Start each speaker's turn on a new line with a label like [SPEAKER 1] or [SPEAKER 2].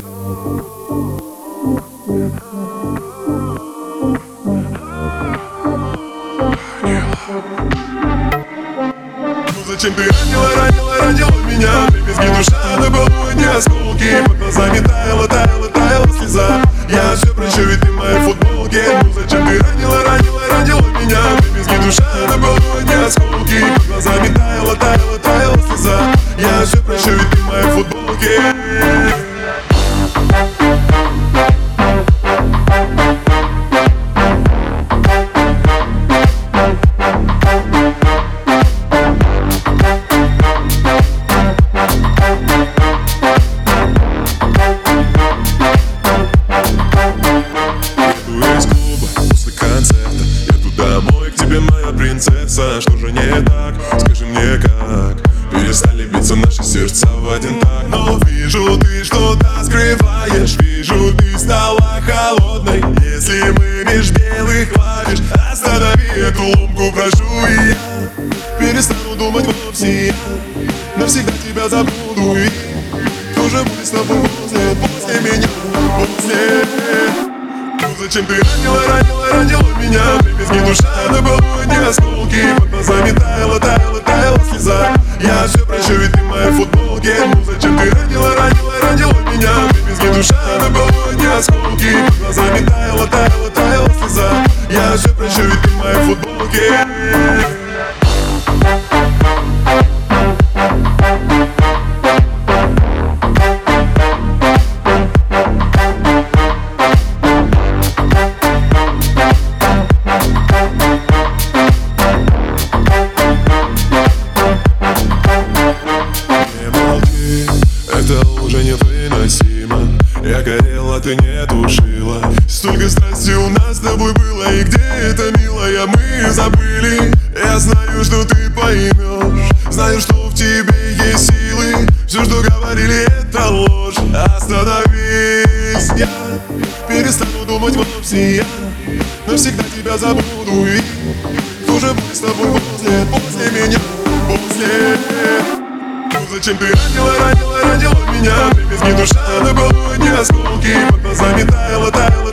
[SPEAKER 1] Ну зачем ты ранила, ранила, ранила меня? Дребезги душа на полу, не осколки. Под глазами таяла, таяла, таяла слеза. Я все прощу, ведь ты в моей футболке. Ну зачем ты ранила, ранила, ранила меня? Дребезги душа на полу, не осколки. Под глазами таяла, таяла, таяла слеза. Я все прощу, ведь ты в моей футболке принцесса Что же не так? Скажи мне как? Перестали биться наши сердца в один так. Но вижу, ты что-то скрываешь Вижу, ты стала холодной. Если мы меж белых клавиш Останови эту ломку, прошу И я перестану думать вовсе. Я навсегда тебя забуду И тоже будет с тобой после, после меня После. Ну зачем ты ранила, ранила, ранила меня? Дребезги душа на полу, не осколки ты ранила, ранила, ранила меня. Дребезги душа на полу, не осколки глазами таяла, таяла, таяла слеза. Я все прощу, ведь ты в моей футболке. Молчи, это уже невыносимо. Я горела, ты не тушила Столько страсти у нас с тобой было И где это, милая, мы забыли. Я знаю, что ты поймешь Знаю, что в тебе есть силы. Все, что говорили, это ложь. Остановись, я перестану думать вовсе. Я навсегда тебя забуду. И кто же будет с тобой после, после меня После зачем ты ранила, ранила, ранила меня? Дребезги душа на полу, не осколки. Под глазами таяла, таяла